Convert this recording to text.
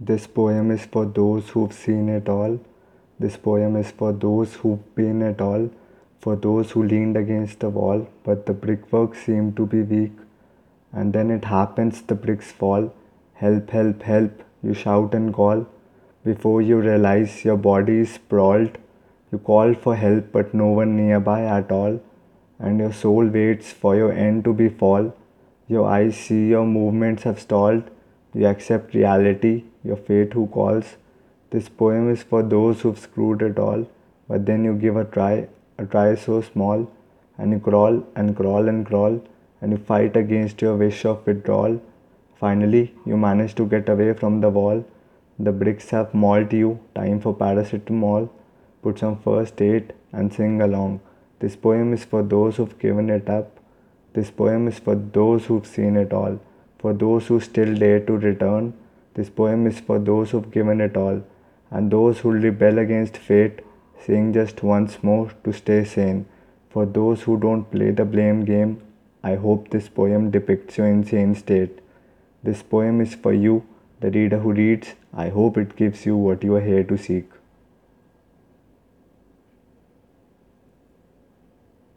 This poem is for those who've seen it all. This poem is for those who've been it all. For those who leaned against the wall, but the brickwork seemed to be weak. And then it happens, the bricks fall. Help, help, help, you shout and call. Before you realize your body is sprawled, you call for help, but no one nearby at all. And your soul waits for your end to be fall. Your eyes see your movements have stalled. You accept reality, your fate who calls. This poem is for those who've screwed it all, but then you give a try, a try so small, and you crawl and crawl and crawl, and you fight against your wish of withdrawal. Finally, you manage to get away from the wall. The bricks have mauled you, time for paracetamol. Put some first aid and sing along. This poem is for those who've given it up. This poem is for those who've seen it all. For those who still dare to return. This poem is for those who've given it all. And those who'll rebel against fate, saying just once more to stay sane. For those who don't play the blame game, I hope this poem depicts your insane state. This poem is for you, the reader who reads. I hope it gives you what you are here to seek.